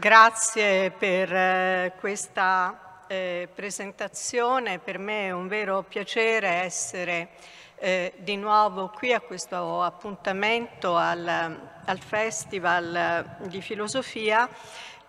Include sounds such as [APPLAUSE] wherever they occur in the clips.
Grazie per eh, questa eh, presentazione, per me è un vero piacere essere eh, di nuovo qui a questo appuntamento al, al Festival di Filosofia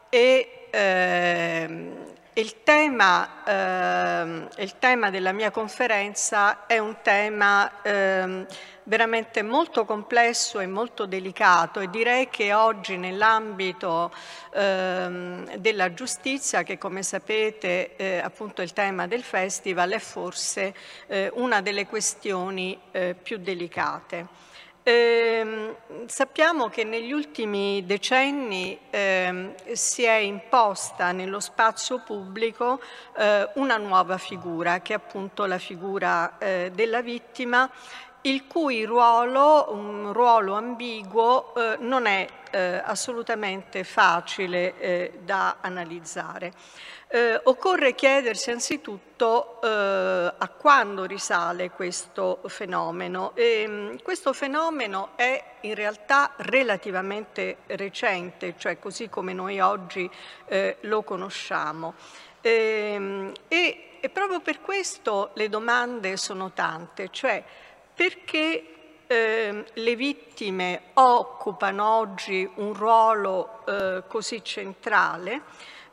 e ehm, il tema, eh, il tema, della mia conferenza è un tema eh, veramente molto complesso e molto delicato e direi che oggi nell'ambito eh, della giustizia, che come sapete eh, appunto il tema del festival, è forse eh, una delle questioni eh, più delicate. Eh, sappiamo che negli ultimi decenni eh, si è imposta nello spazio pubblico eh, una nuova figura, che è appunto la figura eh, della vittima, il cui ruolo, un ruolo ambiguo, eh, non è eh, assolutamente facile da analizzare. Eh, occorre chiedersi anzitutto eh, a quando risale questo fenomeno. E, mm, questo fenomeno è in realtà relativamente recente, cioè così come noi oggi eh, lo conosciamo. Ehm, e, e, proprio per questo le domande sono tante, cioè perché eh, le vittime occupano oggi un ruolo eh, così centrale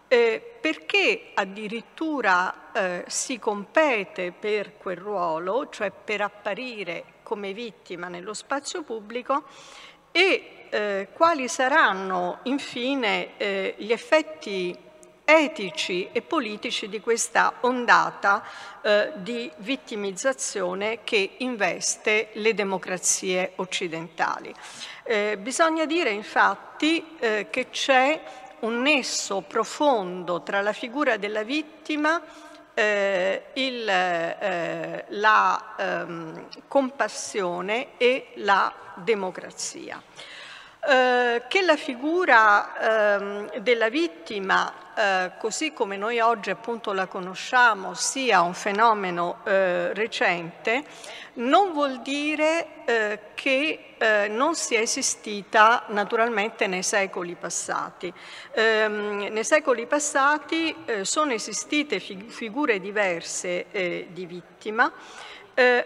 eh, perché addirittura eh, si compete per quel ruolo, cioè per apparire come vittima nello spazio pubblico e eh, quali saranno infine eh, gli effetti etici e politici di questa ondata eh, di vittimizzazione che investe le democrazie occidentali. Eh, bisogna dire infatti che c'è un nesso profondo tra la figura della vittima eh, il, eh, la ehm, compassione e la democrazia. Eh, che la figura ehm, della vittima, eh, così come noi oggi appunto la conosciamo, sia un fenomeno eh, recente, non vuol dire eh, che eh, non sia esistita naturalmente nei secoli passati. Ehm, nei secoli passati sono esistite fig figure diverse di vittima,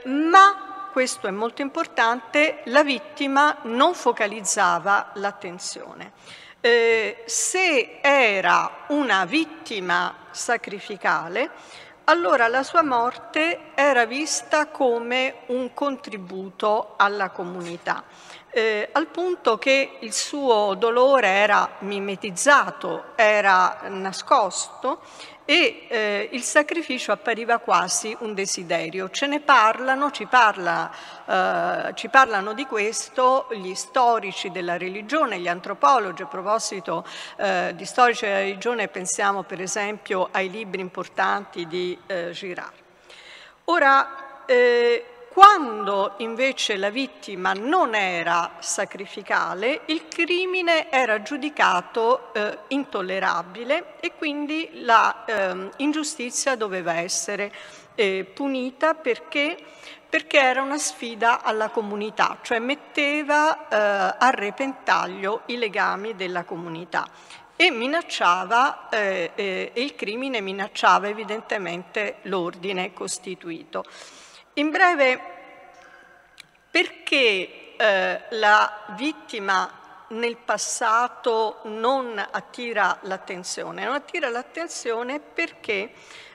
ma questo è molto importante, la vittima non focalizzava l'attenzione. Eh, se era una vittima sacrificale, allora la sua morte era vista come un contributo alla comunità, eh, al punto che il suo dolore era mimetizzato, era nascosto e eh, il sacrificio appariva quasi un desiderio. Ce ne parlano, ci, parla, eh, ci, parlano di questo gli storici della religione, gli antropologi. A proposito eh, di storici della religione pensiamo per esempio ai libri importanti di eh, Girard. Ora, eh, quando invece la vittima non era sacrificale, il crimine era giudicato eh, intollerabile e quindi la eh, ingiustizia doveva essere eh, punita perché, perché, era una sfida alla comunità, cioè metteva eh, a repentaglio i legami della comunità e minacciava, eh, eh, il crimine minacciava evidentemente l'ordine costituito. In breve, perché eh, la vittima nel passato non attira l'attenzione? Non attira l'attenzione perché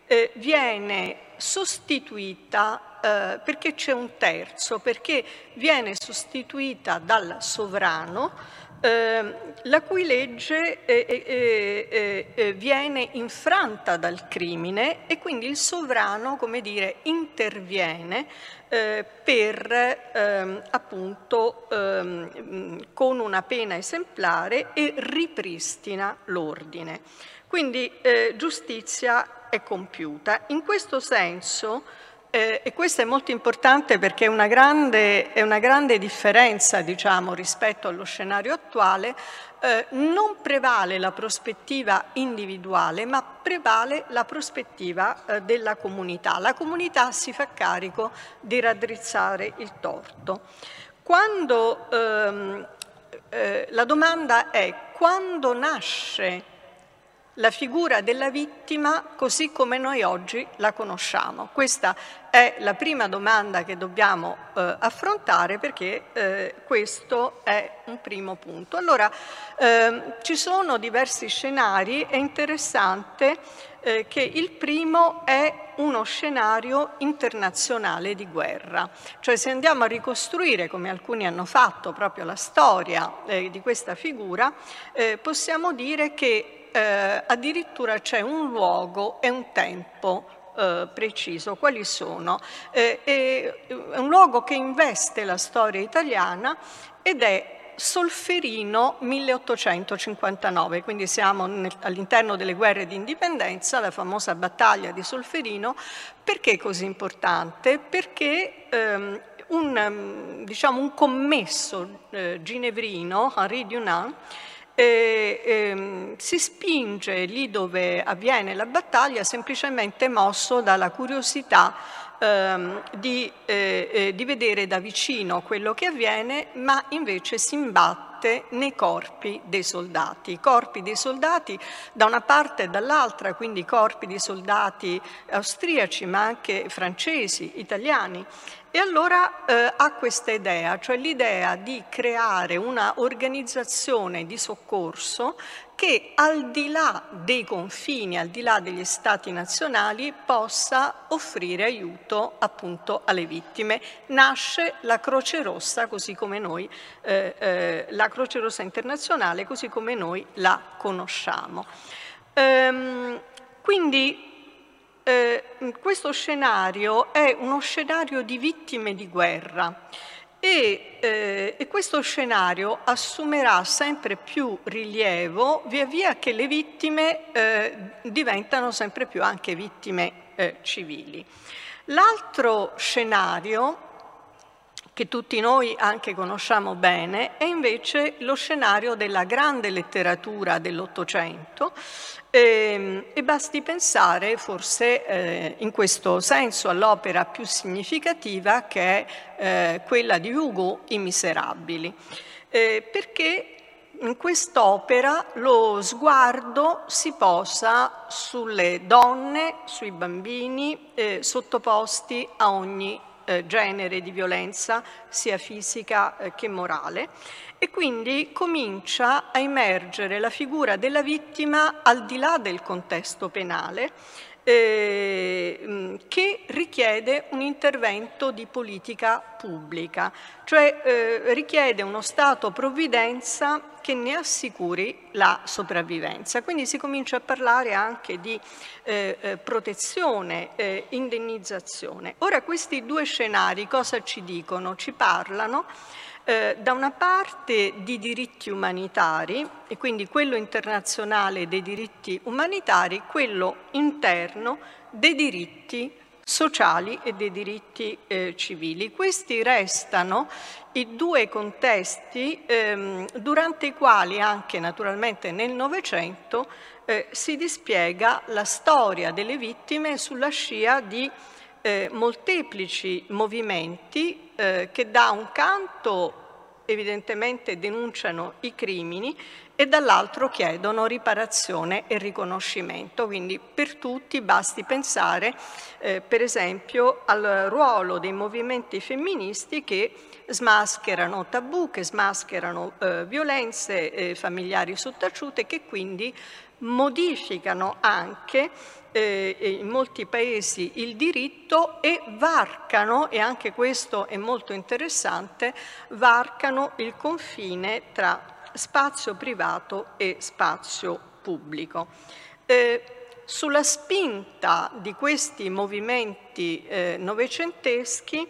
eh, viene sostituita, eh, perché c'è un terzo, perché viene sostituita dal sovrano Ehm, la cui legge eh, eh, eh, viene infranta dal crimine e quindi il sovrano, come dire, interviene per ehm, appunto ehm, con una pena esemplare e ripristina l'ordine. Quindi giustizia è compiuta. In questo senso eh, e questo è molto importante perché è una grande, è una grande differenza diciamo, rispetto allo scenario attuale. Eh, non prevale la prospettiva individuale, ma prevale la prospettiva eh, della comunità. La comunità si fa carico di raddrizzare il torto. Quando, ehm, eh, la domanda è quando nasce la figura della vittima così come noi oggi la conosciamo. Questa è la prima domanda che dobbiamo eh, affrontare perché eh, questo è un primo punto. Allora, ehm, ci sono diversi scenari, è interessante eh, che il primo è uno scenario internazionale di guerra, cioè se andiamo a ricostruire, come alcuni hanno fatto, proprio la storia eh, di questa figura, eh, possiamo dire che eh, addirittura c'è un luogo e un tempo eh, preciso. Quali sono? Eh, è un luogo che investe la storia italiana ed è Solferino 1859, quindi siamo all'interno delle guerre di indipendenza, la famosa battaglia di Solferino. Perché è così importante? Perché ehm, un, diciamo, un, commesso eh, ginevrino, Henri Dunant, e, ehm, si spinge lì dove avviene la battaglia semplicemente mosso dalla curiosità ehm, di, eh, eh, di vedere da vicino quello che avviene, ma invece si imbatte nei corpi dei soldati. I corpi dei soldati da una parte e dall'altra, quindi corpi di soldati austriaci, ma anche francesi, italiani. E allora eh, ha questa idea, cioè l'idea di creare una organizzazione di soccorso che al di là dei confini, al di là degli stati nazionali, possa offrire aiuto appunto alle vittime. Nasce la Croce Rossa, così come noi, eh, eh, la Croce Rossa internazionale, così come noi la conosciamo. Ehm, quindi eh, questo scenario è uno scenario di vittime di guerra e, eh, e, questo scenario assumerà sempre più rilievo via via che le vittime eh, diventano sempre più anche vittime eh, civili. L'altro scenario che tutti noi anche conosciamo bene, è invece lo scenario della grande letteratura dell'Ottocento e, e, basti pensare forse eh, in questo senso all'opera più significativa che è eh, quella di Hugo, I Miserabili, eh, perché in quest'opera lo sguardo si posa sulle donne, sui bambini eh, sottoposti a ogni eh, genere di violenza, sia fisica eh, che morale, e quindi comincia a emergere la figura della vittima al di là del contesto penale, eh, che richiede un intervento di politica pubblica, cioè eh, richiede uno Stato provvidenza che ne assicuri la sopravvivenza. Quindi si comincia a parlare anche di eh, eh protezione, eh, indennizzazione. Ora questi due scenari cosa ci dicono? Ci parlano eh, da una parte di diritti umanitari, e quindi quello internazionale dei diritti umanitari, quello interno dei diritti sociali e dei diritti eh, civili. Questi restano i due contesti ehm, durante i quali anche naturalmente nel Novecento eh, si dispiega la storia delle vittime sulla scia di eh, molteplici movimenti eh, che da un canto evidentemente denunciano i crimini e dall'altro chiedono riparazione e riconoscimento. Quindi per tutti basti pensare eh, per esempio al ruolo dei movimenti femministi che smascherano tabù, che smascherano eh, violenze eh, familiari sottaciute, che quindi modificano anche eh, in molti paesi il diritto e varcano, e anche questo è molto interessante, varcano il confine tra spazio privato e spazio pubblico. Eh, sulla spinta di questi movimenti eh, novecenteschi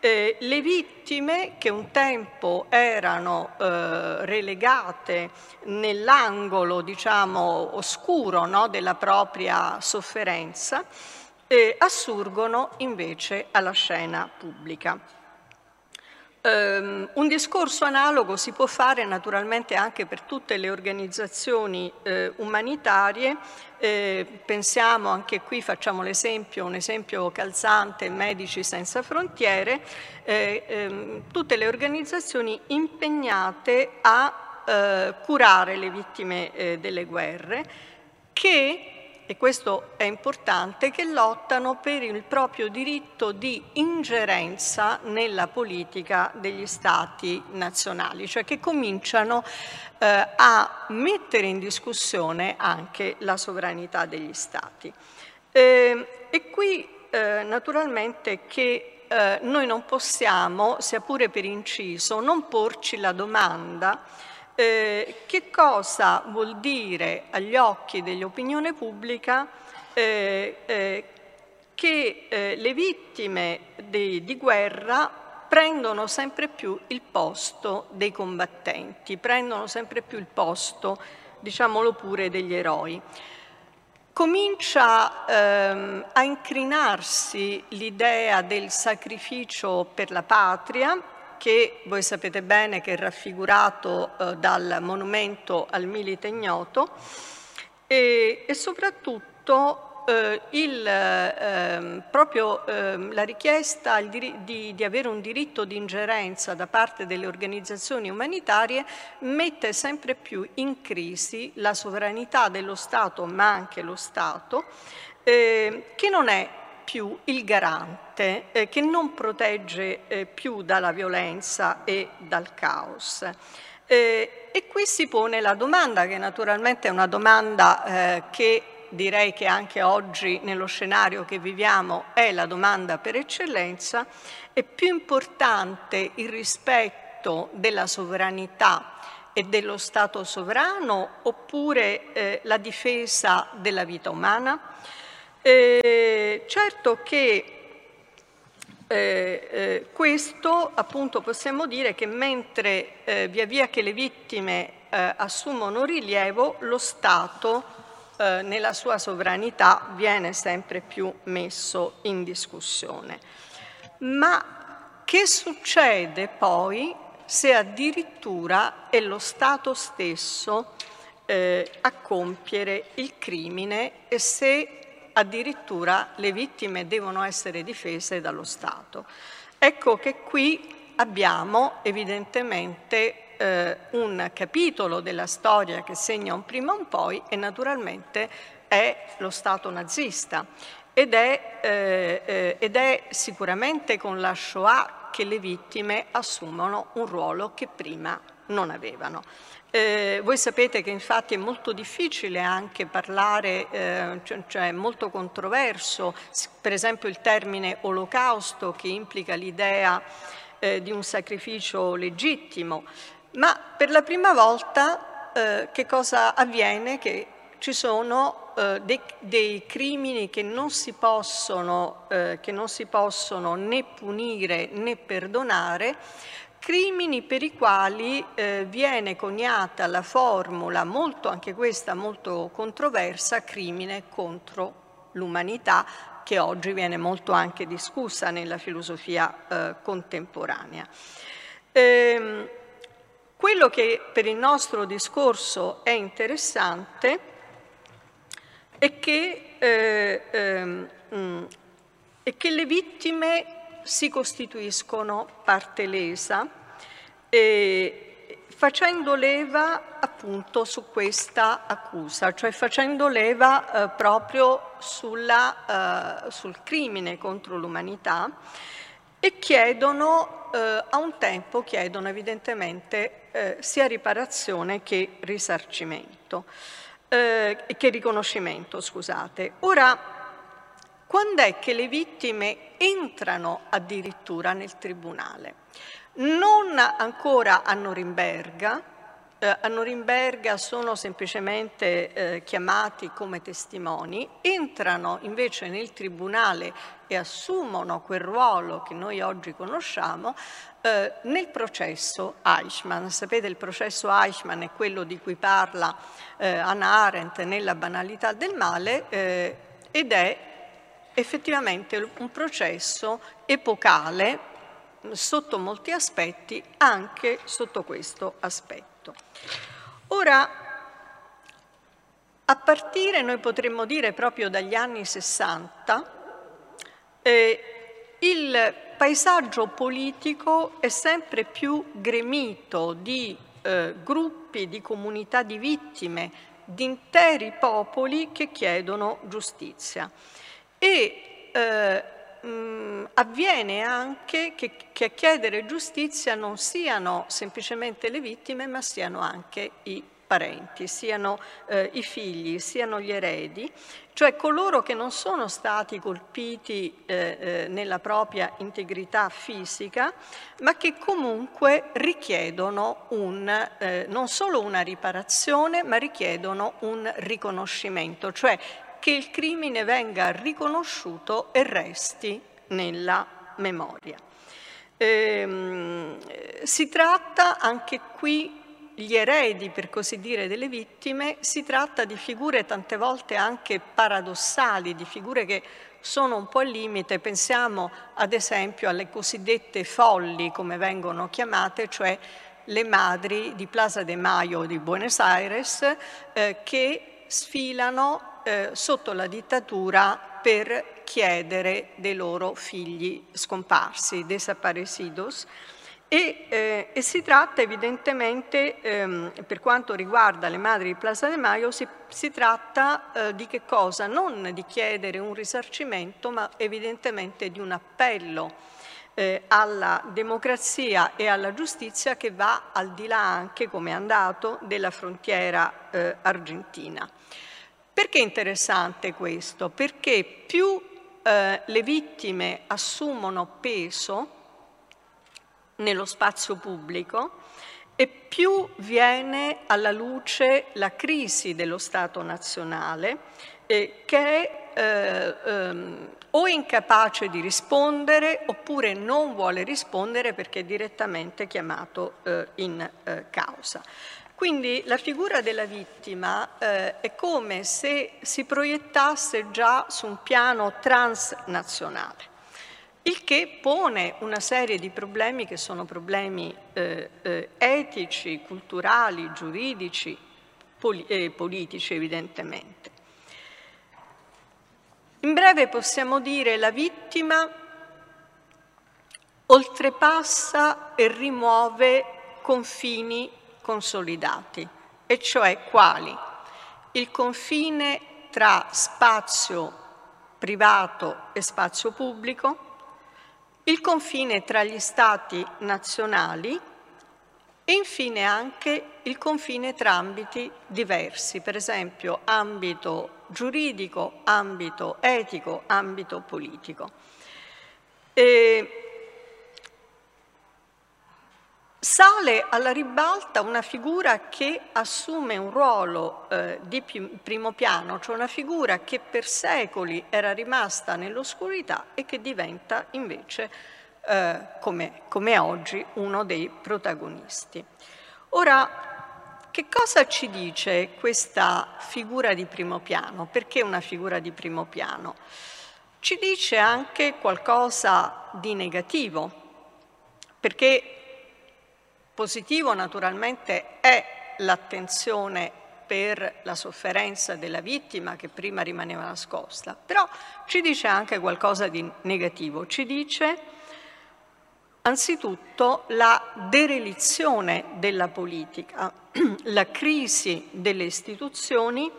eh, le vittime che un tempo erano eh, relegate nell'angolo diciamo, oscuro no, della propria sofferenza eh, assurgono invece alla scena pubblica. Um, un discorso analogo si può fare naturalmente anche per tutte le organizzazioni eh, umanitarie, eh, pensiamo anche qui, facciamo l'esempio, un esempio calzante, Medici Senza Frontiere, eh, ehm, tutte le organizzazioni impegnate a eh, curare le vittime eh, delle guerre che e questo è importante, che lottano per il proprio diritto di ingerenza nella politica degli stati nazionali, cioè che cominciano eh, a mettere in discussione anche la sovranità degli stati. Eh, e qui eh, naturalmente che eh, noi non possiamo, sia pure per inciso, non porci la domanda eh, che cosa vuol dire agli occhi dell'opinione pubblica eh, eh, che eh, le vittime di, di guerra prendono sempre più il posto dei combattenti, prendono sempre più il posto, diciamolo pure, degli eroi. Comincia ehm, a incrinarsi l'idea del sacrificio per la patria che voi sapete bene che è raffigurato eh, dal monumento al milite ignoto e, e soprattutto eh, il, eh, proprio ehm, la richiesta di, di, avere un diritto di ingerenza da parte delle organizzazioni umanitarie mette sempre più in crisi la sovranità dello Stato, ma anche lo Stato, eh, che non è più il garante, eh, che non protegge eh, più dalla violenza e dal caos. Eh, e qui si pone la domanda, che naturalmente è una domanda eh, che direi che anche oggi nello scenario che viviamo è la domanda per eccellenza, è più importante il rispetto della sovranità e dello Stato sovrano oppure eh, la difesa della vita umana? Eh, certo che eh, eh, questo appunto possiamo dire che mentre eh, via via che le vittime eh, assumono rilievo, lo Stato eh, nella sua sovranità viene sempre più messo in discussione. Ma che succede poi se addirittura è lo Stato stesso a compiere il crimine e se addirittura le vittime devono essere difese dallo Stato. Ecco che qui abbiamo evidentemente eh, un capitolo della storia che segna un prima un poi e naturalmente è lo Stato nazista ed è, eh, eh, ed è sicuramente con la Shoah che le vittime assumono un ruolo che prima non avevano. Eh, voi sapete che infatti è molto difficile anche parlare, eh, cioè, cioè è molto controverso, per esempio il termine olocausto che implica l'idea eh, di un sacrificio legittimo, ma per la prima volta eh, che cosa avviene? Che ci sono eh, dei, dei, crimini che non, possono, eh, che non si possono né punire né perdonare, crimini per i quali eh, viene coniata la formula, molto, anche questa molto controversa, crimine contro l'umanità, che oggi viene molto anche discussa nella filosofia eh, contemporanea. Ehm, quello che per il nostro discorso è interessante è che, eh, ehm, mm, è che le vittime si costituiscono parte lesa facendo leva appunto su questa accusa, cioè facendo leva eh, proprio sulla, eh, sul crimine contro l'umanità e chiedono, eh, a un tempo chiedono evidentemente eh, sia riparazione che risarcimento, eh, che riconoscimento, scusate. Ora, quando è che le vittime entrano addirittura nel tribunale? Non ancora a Norimberga, eh, a Norimberga sono semplicemente eh, chiamati come testimoni, entrano invece nel tribunale e assumono quel ruolo che noi oggi conosciamo eh, nel processo Eichmann. Sapete il processo Eichmann è quello di cui parla eh, Hannah Arendt nella banalità del male eh, ed è effettivamente un processo epocale sotto molti aspetti, anche sotto questo aspetto. Ora, a partire, noi potremmo dire proprio dagli anni 60, eh, il paesaggio politico è sempre più gremito di eh, gruppi, di comunità di vittime di interi popoli che chiedono giustizia. E eh, mh, avviene anche che, che, a chiedere giustizia non siano semplicemente le vittime, ma siano anche i parenti, siano eh, i figli, siano gli eredi, cioè coloro che non sono stati colpiti eh, eh, nella propria integrità fisica, ma che comunque richiedono un, eh, non solo una riparazione, ma richiedono un riconoscimento, cioè che il crimine venga riconosciuto e resti nella memoria. Ehm, si tratta anche qui gli eredi, per così dire, delle vittime, si tratta di figure tante volte anche paradossali, di figure che sono un po' al limite. Pensiamo ad esempio alle cosiddette folli, come vengono chiamate, cioè le madri di Plaza de Mayo di Buenos Aires eh, che sfilano eh, sotto la dittatura per chiedere dei loro figli scomparsi, desaparecidos, e, eh, e, si tratta evidentemente, ehm, per quanto riguarda le madri di Plaza de Mayo, si, si tratta eh, di che cosa? Non di chiedere un risarcimento, ma evidentemente di un appello eh, alla democrazia e alla giustizia che va al di là anche, come è andato, della frontiera eh, argentina. Perché è interessante questo? Perché più eh, le vittime assumono peso, nello spazio pubblico e più viene alla luce la crisi dello Stato nazionale eh, che è eh, ehm, o incapace di rispondere oppure non vuole rispondere perché è direttamente chiamato eh, in eh, causa. Quindi la figura della vittima eh, è come se si proiettasse già su un piano transnazionale il che pone una serie di problemi che sono problemi eh, eh, etici, culturali, giuridici poli e politici evidentemente. In breve possiamo dire la vittima oltrepassa e rimuove confini consolidati, e cioè quali? Il confine tra spazio privato e spazio pubblico, il confine tra gli stati nazionali e infine anche il confine tra ambiti diversi, per esempio ambito giuridico, ambito etico, ambito politico. E Sale alla ribalta una figura che assume un ruolo eh, di primo piano, cioè una figura che per secoli era rimasta nell'oscurità e che diventa invece, eh, come, come oggi, uno dei protagonisti. Ora, che cosa ci dice questa figura di primo piano? Perché una figura di primo piano? Ci dice anche qualcosa di negativo, perché Positivo naturalmente è l'attenzione per la sofferenza della vittima che prima rimaneva nascosta, però ci dice anche qualcosa di negativo, ci dice anzitutto la derelizione della politica, [CLEARS THROAT] la crisi delle istituzioni,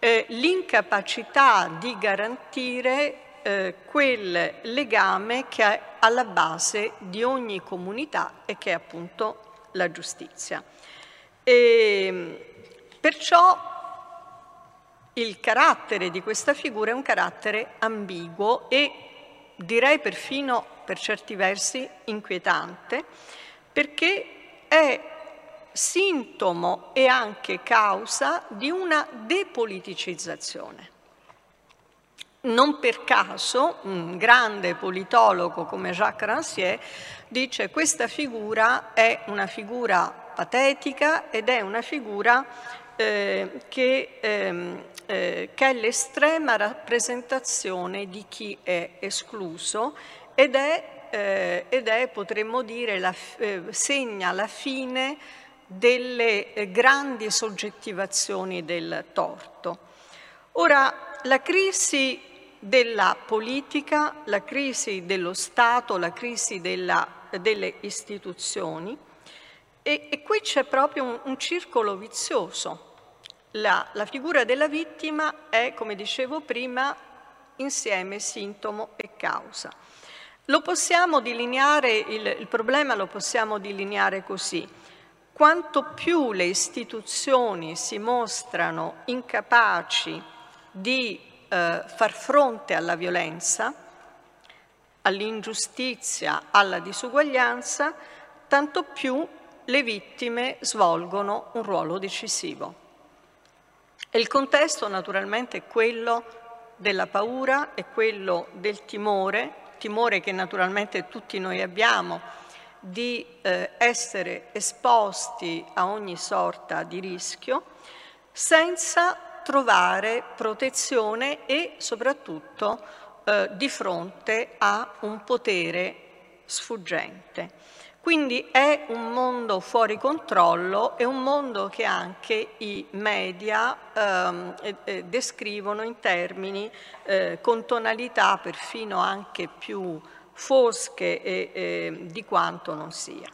eh, l'incapacità di garantire eh, quel legame che è alla base di ogni comunità e che è appunto la giustizia. E perciò il carattere di questa figura è un carattere ambiguo e direi perfino per certi versi inquietante, perché è sintomo e anche causa di una depoliticizzazione. Non per caso un grande politologo come Jacques Rancière dice questa figura è una figura patetica ed è una figura eh, che, ehm, eh, che, è l'estrema rappresentazione di chi è escluso ed è, eh, ed è potremmo dire, la, eh, segna la fine delle eh, grandi soggettivazioni del torto. Ora, la crisi della politica, la crisi dello Stato, la crisi della, delle istituzioni e, e, qui c'è proprio un, un circolo vizioso la, la figura della vittima è, come dicevo prima, insieme sintomo e causa. Lo possiamo delineare, il, il problema lo possiamo delineare così. Quanto più le istituzioni si mostrano incapaci di eh, far fronte alla violenza, all'ingiustizia, alla disuguaglianza, tanto più le vittime svolgono un ruolo decisivo. E il contesto naturalmente è quello della paura, è quello del timore, timore che naturalmente tutti noi abbiamo, di eh, essere esposti a ogni sorta di rischio, senza trovare protezione e soprattutto eh, di fronte a un potere sfuggente. Quindi è un mondo fuori controllo, è un mondo che anche i media ehm, eh, descrivono in termini eh, con tonalità perfino anche più fosche e, eh, di quanto non sia.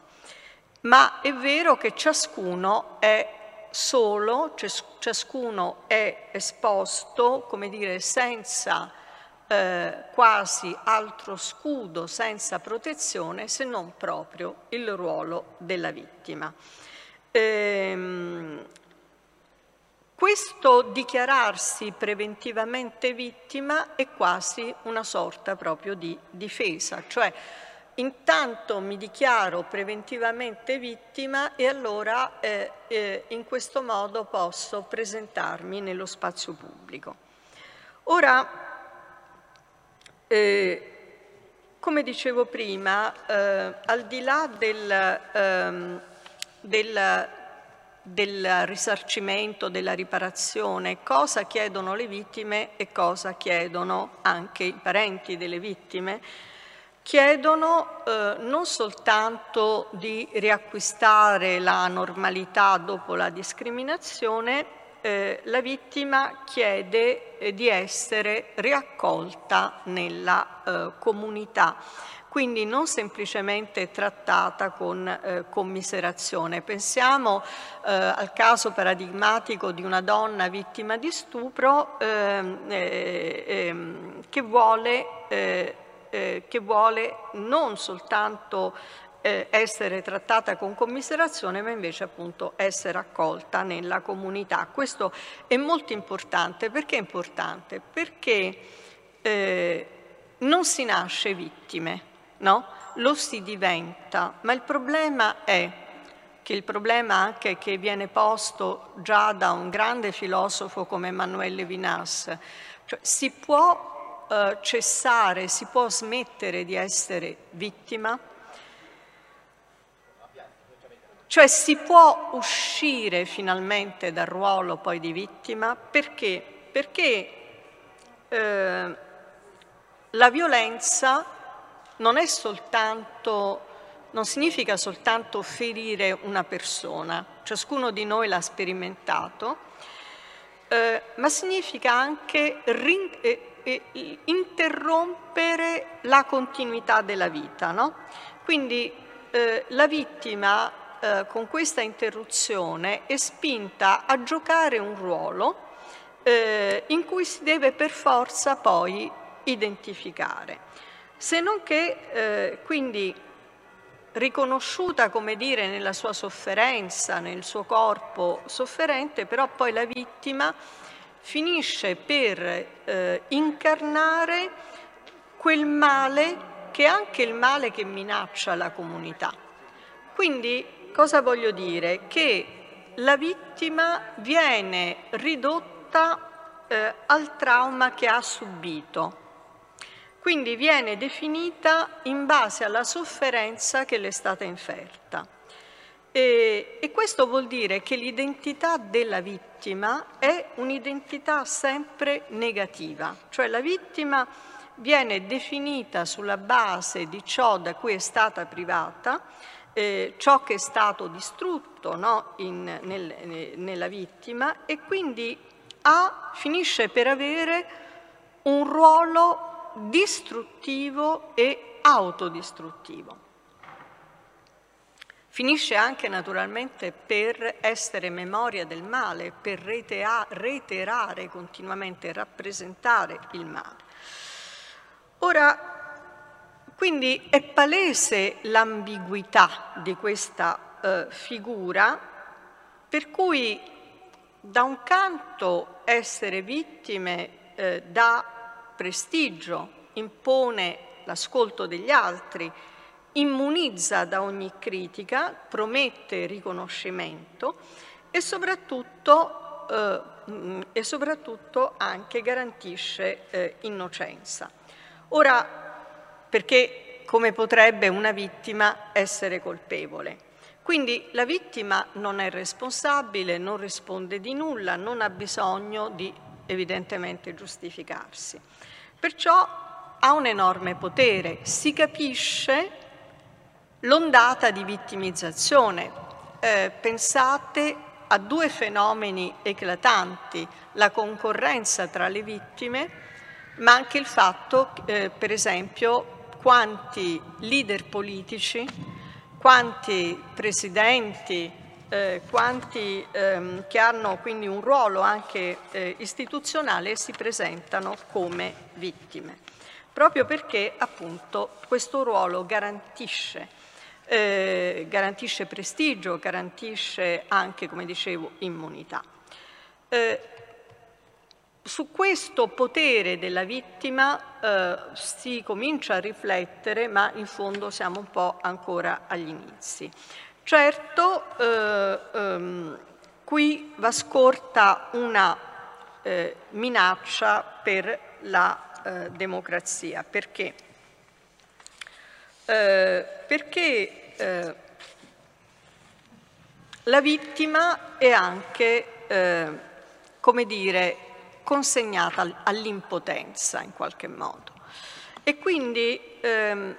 Ma è vero che ciascuno è solo, ciascuno è esposto, come dire, senza eh, quasi altro scudo senza protezione se non proprio il ruolo della vittima. Ehm, questo dichiararsi preventivamente vittima è quasi una sorta proprio di difesa, cioè intanto mi dichiaro preventivamente vittima e allora eh, eh, in questo modo posso presentarmi nello spazio pubblico. Ora, eh, come dicevo prima, eh, al di là del, ehm, del, del, risarcimento, della riparazione, cosa chiedono le vittime e cosa chiedono anche i parenti delle vittime, chiedono eh, non soltanto di riacquistare la normalità dopo la discriminazione, eh, la vittima chiede eh, di essere riaccolta nella eh, comunità, quindi non semplicemente trattata con eh, commiserazione. Pensiamo eh, al caso paradigmatico di una donna vittima di stupro ehm, eh, ehm, che vuole, che vuole non soltanto eh, essere trattata con commiserazione, ma invece appunto essere accolta nella comunità. Questo è molto importante. Perché è importante? Perché eh, non si nasce vittime, no? Lo si diventa, ma il problema è che il problema anche che viene posto già da un grande filosofo come Emanuele Levinas, cioè si può eh, cessare, si può smettere di essere vittima cioè si può uscire finalmente dal ruolo poi di vittima perché? Perché eh, la violenza non è soltanto, non significa soltanto ferire una persona, ciascuno di noi l'ha sperimentato, eh, ma significa anche rin- eh, eh, interrompere la continuità della vita. No? Quindi eh, la vittima eh, con questa interruzione è spinta a giocare un ruolo eh, in cui si deve per forza poi identificare. Se non che eh, quindi riconosciuta, come dire, nella sua sofferenza, nel suo corpo sofferente, però poi la vittima finisce per eh, incarnare quel male che è anche il male che minaccia la comunità. Quindi Cosa voglio dire? Che la vittima viene ridotta eh, al trauma che ha subito, quindi viene definita in base alla sofferenza che le è stata inferta. E, e questo vuol dire che l'identità della vittima è un'identità sempre negativa, cioè la vittima viene definita sulla base di ciò da cui è stata privata eh, ciò che è stato distrutto no, in, nel, nella vittima e quindi ha, finisce per avere un ruolo distruttivo e autodistruttivo. finisce anche naturalmente per essere memoria del male, per reiterare continuamente, rappresentare il male. Ora, quindi è palese l'ambiguità di questa eh, figura, per cui da un canto essere vittime eh, dà prestigio, impone l'ascolto degli altri, immunizza da ogni critica, promette riconoscimento e soprattutto, eh, e soprattutto anche garantisce eh, innocenza. Ora, perché come potrebbe una vittima essere colpevole? Quindi la vittima non è responsabile, non risponde di nulla, non ha bisogno di evidentemente giustificarsi. Perciò ha un enorme potere, si capisce l'ondata di vittimizzazione. Eh, pensate a due fenomeni eclatanti, la concorrenza tra le vittime, ma anche il fatto, eh, per esempio, quanti leader politici, quanti presidenti, eh, quanti ehm, che hanno quindi un ruolo anche eh, istituzionale si presentano come vittime, proprio perché appunto questo ruolo garantisce eh, garantisce prestigio, garantisce anche, come dicevo, immunità. Eh, su questo potere della vittima eh, si comincia a riflettere, ma in fondo siamo un po' ancora agli inizi. Certo, eh, ehm, qui va scorta una eh, minaccia per la eh, democrazia. Perché? Eh, perché eh, la vittima è anche, come dire, consegnata all'impotenza in qualche modo. E quindi ehm,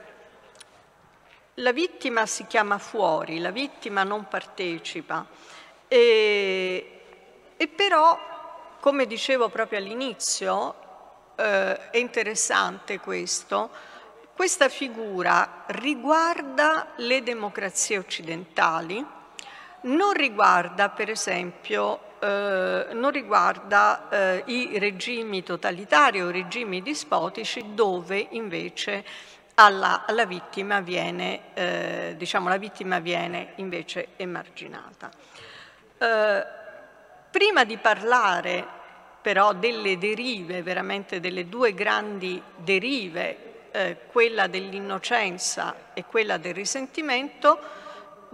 la vittima si chiama fuori, la vittima non partecipa e, e però, come dicevo proprio all'inizio, eh, è interessante questo, questa figura riguarda le democrazie occidentali, non riguarda per esempio eh, non riguarda eh, i regimi totalitari o regimi dispotici dove invece alla, alla vittima, viene, eh, diciamo, la vittima viene invece emarginata. Eh, prima di parlare però delle derive, veramente delle due grandi derive eh, quella dell'innocenza e quella del risentimento,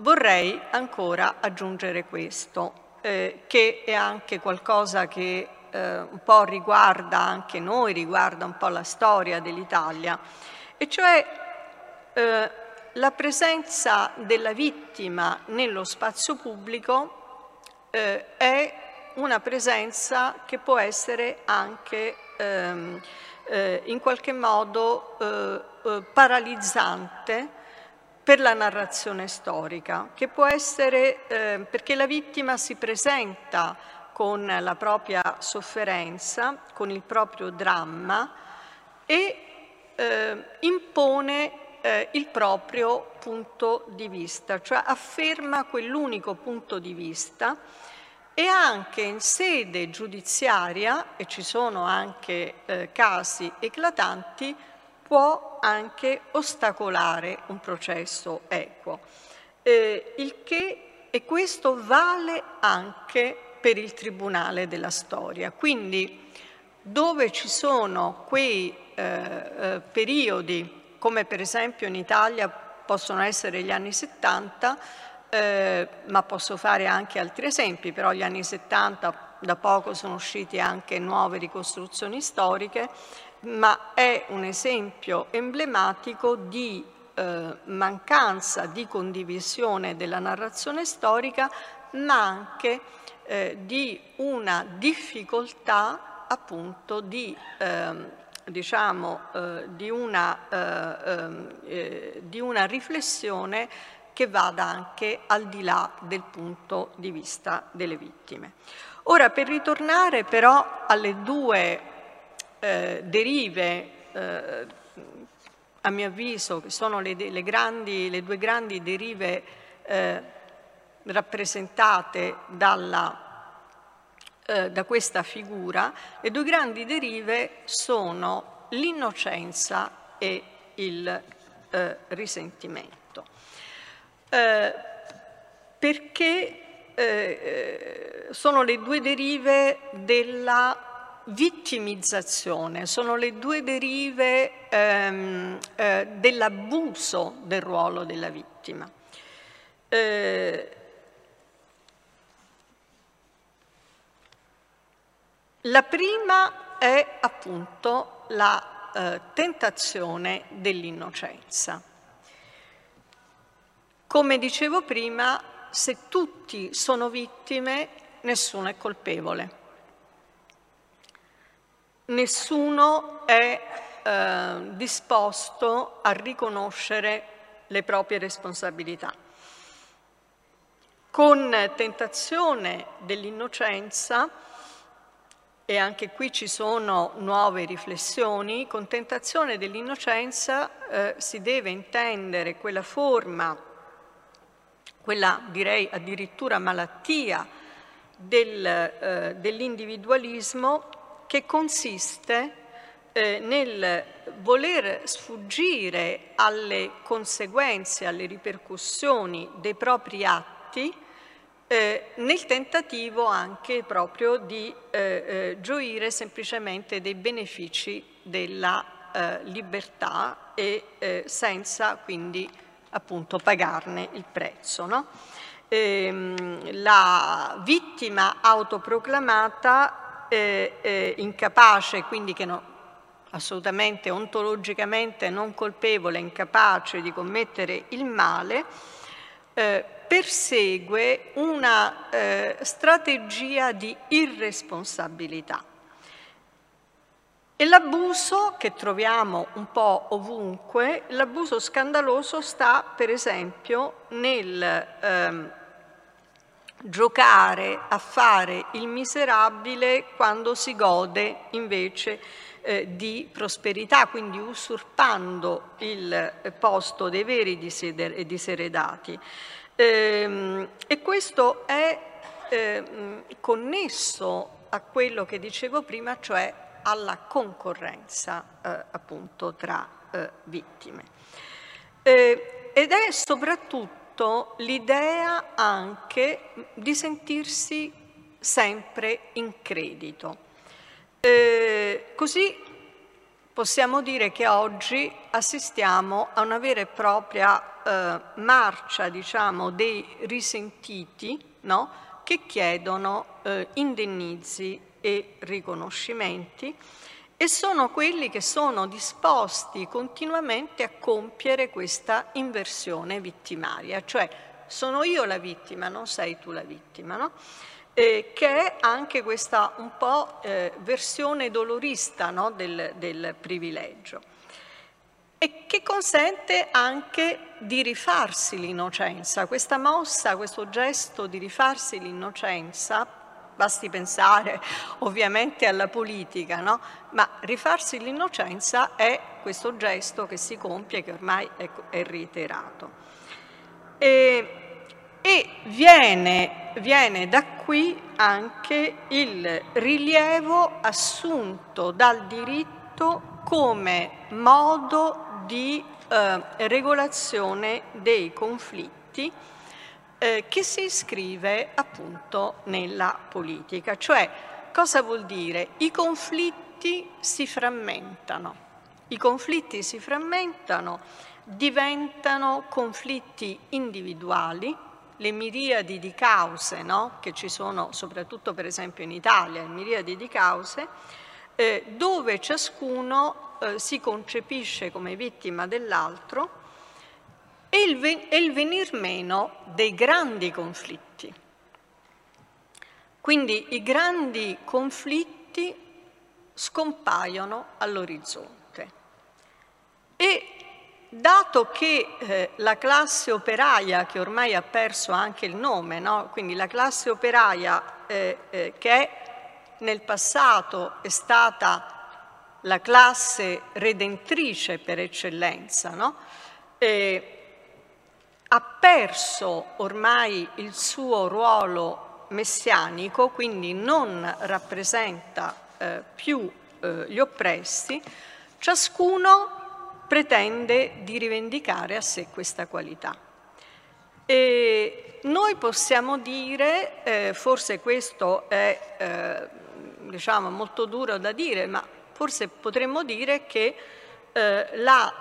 vorrei ancora aggiungere questo, eh, che è anche qualcosa che eh, un po' riguarda anche noi, riguarda un po' la storia dell'Italia, e cioè eh, la presenza della vittima nello spazio pubblico eh, è una presenza che può essere anche ehm, eh, in qualche modo eh, paralizzante per la narrazione storica, che può essere eh, perché la vittima si presenta con la propria sofferenza, con il proprio dramma e eh, impone eh, il proprio punto di vista, cioè afferma quell'unico punto di vista e anche in sede giudiziaria, e ci sono anche eh, casi eclatanti, può anche ostacolare un processo equo. Eh, il che, e questo vale anche per il Tribunale della Storia. Quindi dove ci sono quei eh, eh periodi, come per esempio in Italia possono essere gli anni 70, eh, ma posso fare anche altri esempi, però gli anni 70 da poco sono uscite anche nuove ricostruzioni storiche, ma è un esempio emblematico di eh, mancanza di condivisione della narrazione storica, ma anche eh, di una difficoltà appunto di, ehm, diciamo, eh, di, una, eh, ehm, eh, di una riflessione che vada anche al di là del punto di vista delle vittime. Ora, per ritornare però alle due eh, derive, eh, a mio avviso, che sono le, le, grandi, le due grandi derive eh, rappresentate dalla, eh, da questa figura, le due grandi derive sono l'innocenza e il eh, risentimento. Perché sono le due derive della vittimizzazione, sono le due derive ehm, eh, dell'abuso del ruolo della vittima. Eh, la prima è appunto la eh, tentazione dell'innocenza. Come dicevo prima, se tutti sono vittime, nessuno è colpevole nessuno è eh, disposto a riconoscere le proprie responsabilità. Con tentazione dell'innocenza, e anche qui ci sono nuove riflessioni, con tentazione dell'innocenza eh, si deve intendere quella forma, quella direi addirittura malattia del, eh, dell'individualismo che consiste eh, nel voler sfuggire alle conseguenze, alle ripercussioni dei propri atti, eh, nel tentativo anche proprio di eh, eh gioire semplicemente dei benefici della eh, libertà e eh, senza quindi appunto pagarne il prezzo. No? Ehm, la vittima autoproclamata eh, eh, incapace, quindi che no, assolutamente ontologicamente non colpevole, incapace di commettere il male, eh, persegue una eh, strategia di irresponsabilità. E l'abuso che troviamo un po' ovunque, l'abuso scandaloso sta per esempio nel ehm, giocare a fare il miserabile quando si gode invece eh, di prosperità, quindi usurpando il eh, posto dei veri diseredati. Ehm, e questo è eh, connesso a quello che dicevo prima, cioè alla concorrenza eh, appunto tra eh, vittime. Ed è soprattutto soprattutto l'idea anche di sentirsi sempre in credito. Eh, così possiamo dire che oggi assistiamo a una vera e propria eh, marcia, diciamo, dei risentiti no? che chiedono eh, indennizi e riconoscimenti e sono quelli che sono disposti continuamente a compiere questa inversione vittimaria, cioè sono io la vittima, non sei tu la vittima, no? eh, che è anche questa un po' eh, versione dolorista no? del, del privilegio e che consente anche di rifarsi l'innocenza. Questa mossa, questo gesto di rifarsi l'innocenza basti pensare [LAUGHS] ovviamente alla politica, no? ma rifarsi l'innocenza è questo gesto che si compie, che ormai è, è reiterato. E, e viene, viene da qui anche il rilievo assunto dal diritto come modo di eh, regolazione dei conflitti eh, che si iscrive appunto nella politica. Cioè, cosa vuol dire? I conflitti si frammentano, i conflitti si frammentano, diventano conflitti individuali, le miriadi di cause no? che ci sono soprattutto per esempio in Italia, miriadi di cause, eh, dove ciascuno eh, si concepisce come vittima dell'altro e il, e venir meno dei grandi conflitti. Quindi i grandi conflitti scompaiono all'orizzonte. E dato che eh, la classe operaia, che ormai ha perso anche il nome, no? quindi la classe operaia eh, eh, che nel passato è stata la classe redentrice per eccellenza, no? Ha perso ormai il suo ruolo messianico, quindi non rappresenta eh, più eh, gli oppressi, ciascuno pretende di rivendicare a sé questa qualità. E noi possiamo dire, eh, forse questo è eh, diciamo, molto duro da dire, ma forse potremmo dire che eh, la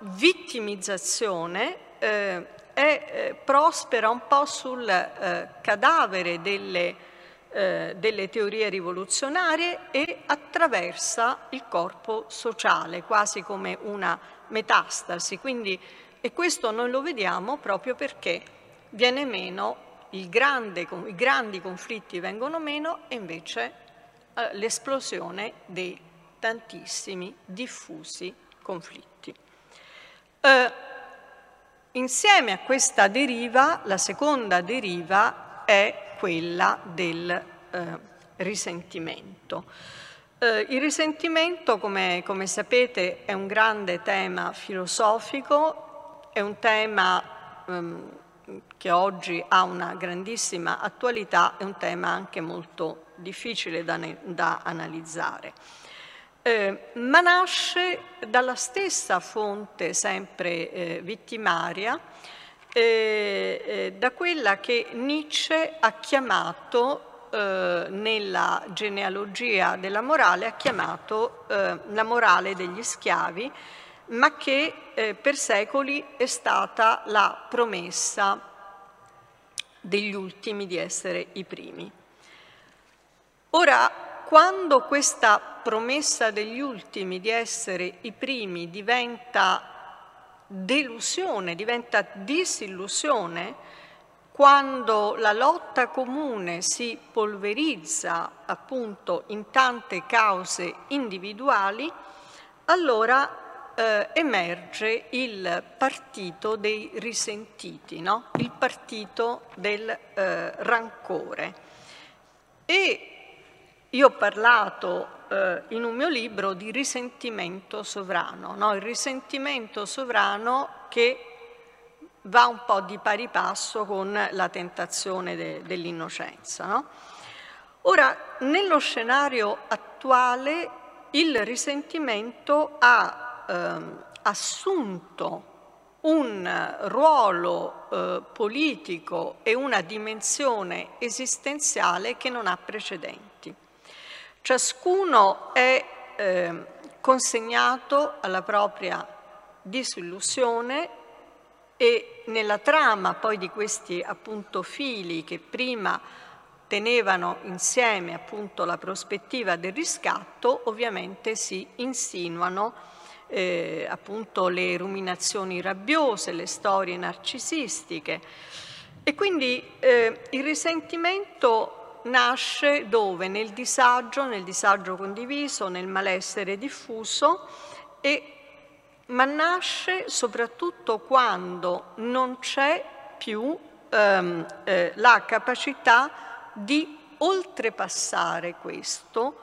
vittimizzazione eh, è, eh, prospera un po' sul eh, cadavere delle, eh, delle, teorie rivoluzionarie e attraversa il corpo sociale, quasi come una metastasi. Quindi, e questo noi lo vediamo proprio perché viene meno grande, i grandi conflitti vengono meno e invece eh, l'esplosione dei tantissimi diffusi conflitti. Eh, insieme a questa deriva, la seconda deriva è quella del eh, risentimento. Eh, il risentimento, come, come, sapete, è un grande tema filosofico, è un tema ehm, che oggi ha una grandissima attualità, è un tema anche molto difficile da, da analizzare. Eh, ma nasce dalla stessa fonte sempre eh, vittimaria, eh, eh da quella che Nietzsche ha chiamato eh, nella genealogia della morale, ha chiamato eh, la morale degli schiavi, ma che per secoli è stata la promessa degli ultimi di essere i primi. Ora, quando questa promessa degli ultimi di essere i primi diventa delusione, diventa disillusione, quando la lotta comune si polverizza appunto in tante cause individuali, allora eh, emerge il partito dei risentiti, no? il partito del eh, rancore. E io ho parlato eh, in un mio libro di risentimento sovrano, no? il risentimento sovrano che va un po' di pari passo con la tentazione de, dell'innocenza. No? Ora, nello scenario attuale il risentimento ha ehm, assunto un ruolo eh, politico e una dimensione esistenziale che non ha precedenti. Ciascuno è eh, consegnato alla propria disillusione e nella trama poi di questi appunto fili che prima tenevano insieme appunto la prospettiva del riscatto, ovviamente si insinuano eh, appunto le ruminazioni rabbiose, le storie narcisistiche. E quindi eh, il risentimento nasce dove? Nel disagio, nel disagio condiviso, nel malessere diffuso, e, ma nasce soprattutto quando non c'è più ehm, eh, la capacità di oltrepassare questo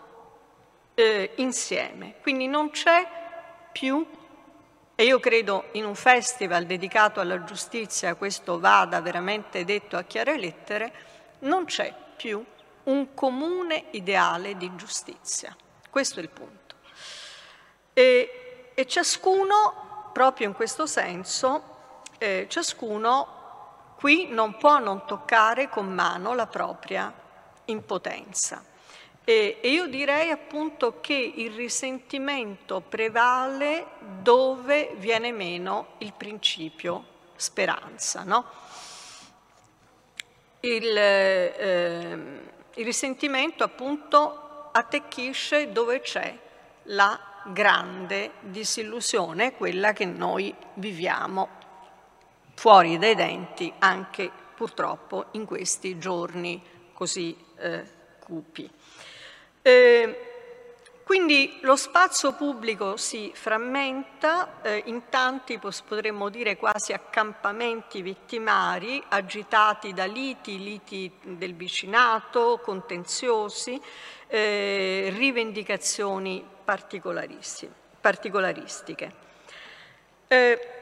eh, insieme. Quindi non c'è più, e io credo in un festival dedicato alla giustizia questo vada veramente detto a chiare lettere, non c'è più un comune ideale di giustizia. Questo è il punto. E, e ciascuno, proprio in questo senso, eh, ciascuno qui non può non toccare con mano la propria impotenza. E, io direi appunto che il risentimento prevale dove viene meno il principio speranza, no? Il, eh, il risentimento appunto attecchisce dove c'è la grande disillusione, quella che noi viviamo fuori dai denti anche purtroppo in questi giorni così eh, cupi. Eh, quindi lo spazio pubblico si frammenta, eh, in tanti potremmo dire quasi accampamenti vittimari agitati da liti, liti del vicinato, contenziosi, eh, rivendicazioni particolaristiche. Eh,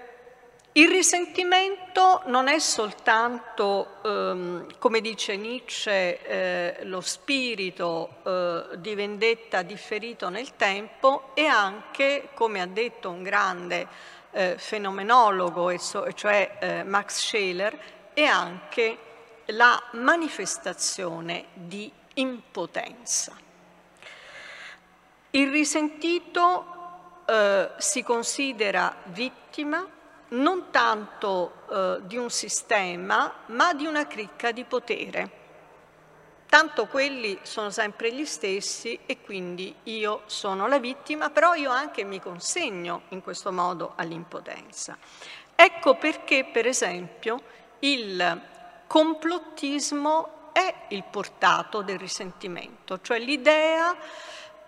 il risentimento non è soltanto, ehm, come dice Nietzsche, eh, lo spirito eh, di vendetta differito nel tempo, è anche, come ha detto un grande eh, fenomenologo, cioè eh, Max Scheler, è anche la manifestazione di impotenza. Il risentito eh, si considera vittima non tanto eh, di un sistema, ma di una cricca di potere. Tanto quelli sono sempre gli stessi e quindi io sono la vittima, però io anche mi consegno in questo modo all'impotenza. Ecco perché, per esempio, il complottismo è il portato del risentimento, cioè l'idea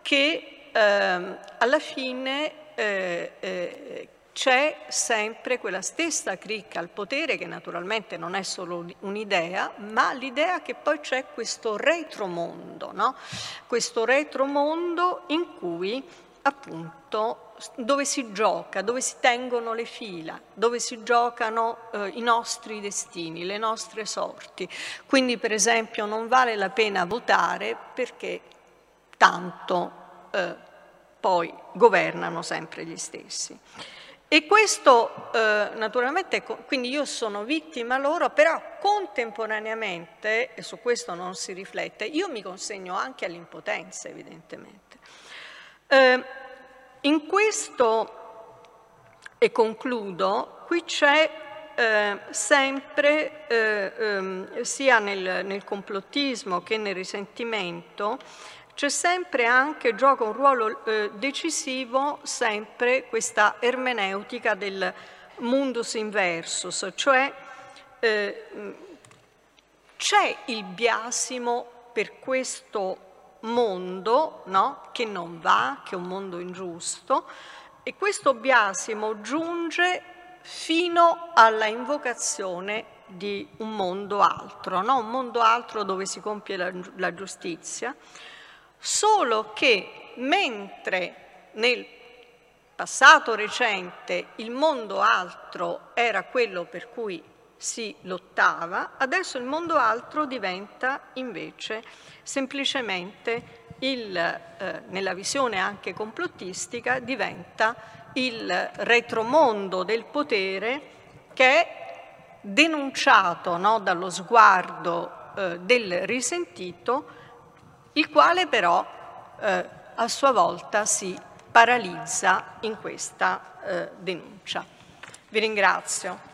che eh, alla fine eh, eh, c'è sempre quella stessa cricca al potere, che naturalmente non è solo un'idea, ma l'idea che poi c'è questo retromondo, no? questo retromondo in cui appunto dove si gioca, dove si tengono le fila, dove si giocano eh, i nostri destini, le nostre sorti. Quindi per esempio non vale la pena votare perché tanto eh, poi governano sempre gli stessi. E questo eh, naturalmente, quindi io sono vittima loro, però contemporaneamente, e su questo non si riflette, io mi consegno anche all'impotenza evidentemente. Eh, in questo, e concludo, qui c'è eh, sempre, eh, ehm, sia nel, nel complottismo che nel risentimento, c'è sempre anche, gioca un ruolo eh, decisivo sempre questa ermeneutica del mundus inversus, cioè eh, c'è il biasimo per questo mondo no? che non va, che è un mondo ingiusto, e questo biasimo giunge fino alla invocazione di un mondo altro, no? un mondo altro dove si compie la, la giustizia, solo che mentre nel passato recente il mondo altro era quello per cui si lottava, adesso il mondo altro diventa invece semplicemente il, eh, nella visione anche complottistica, diventa il retromondo del potere che è denunciato no, dallo sguardo eh, del risentito il quale però eh, a sua volta si paralizza in questa eh, denuncia. Vi ringrazio.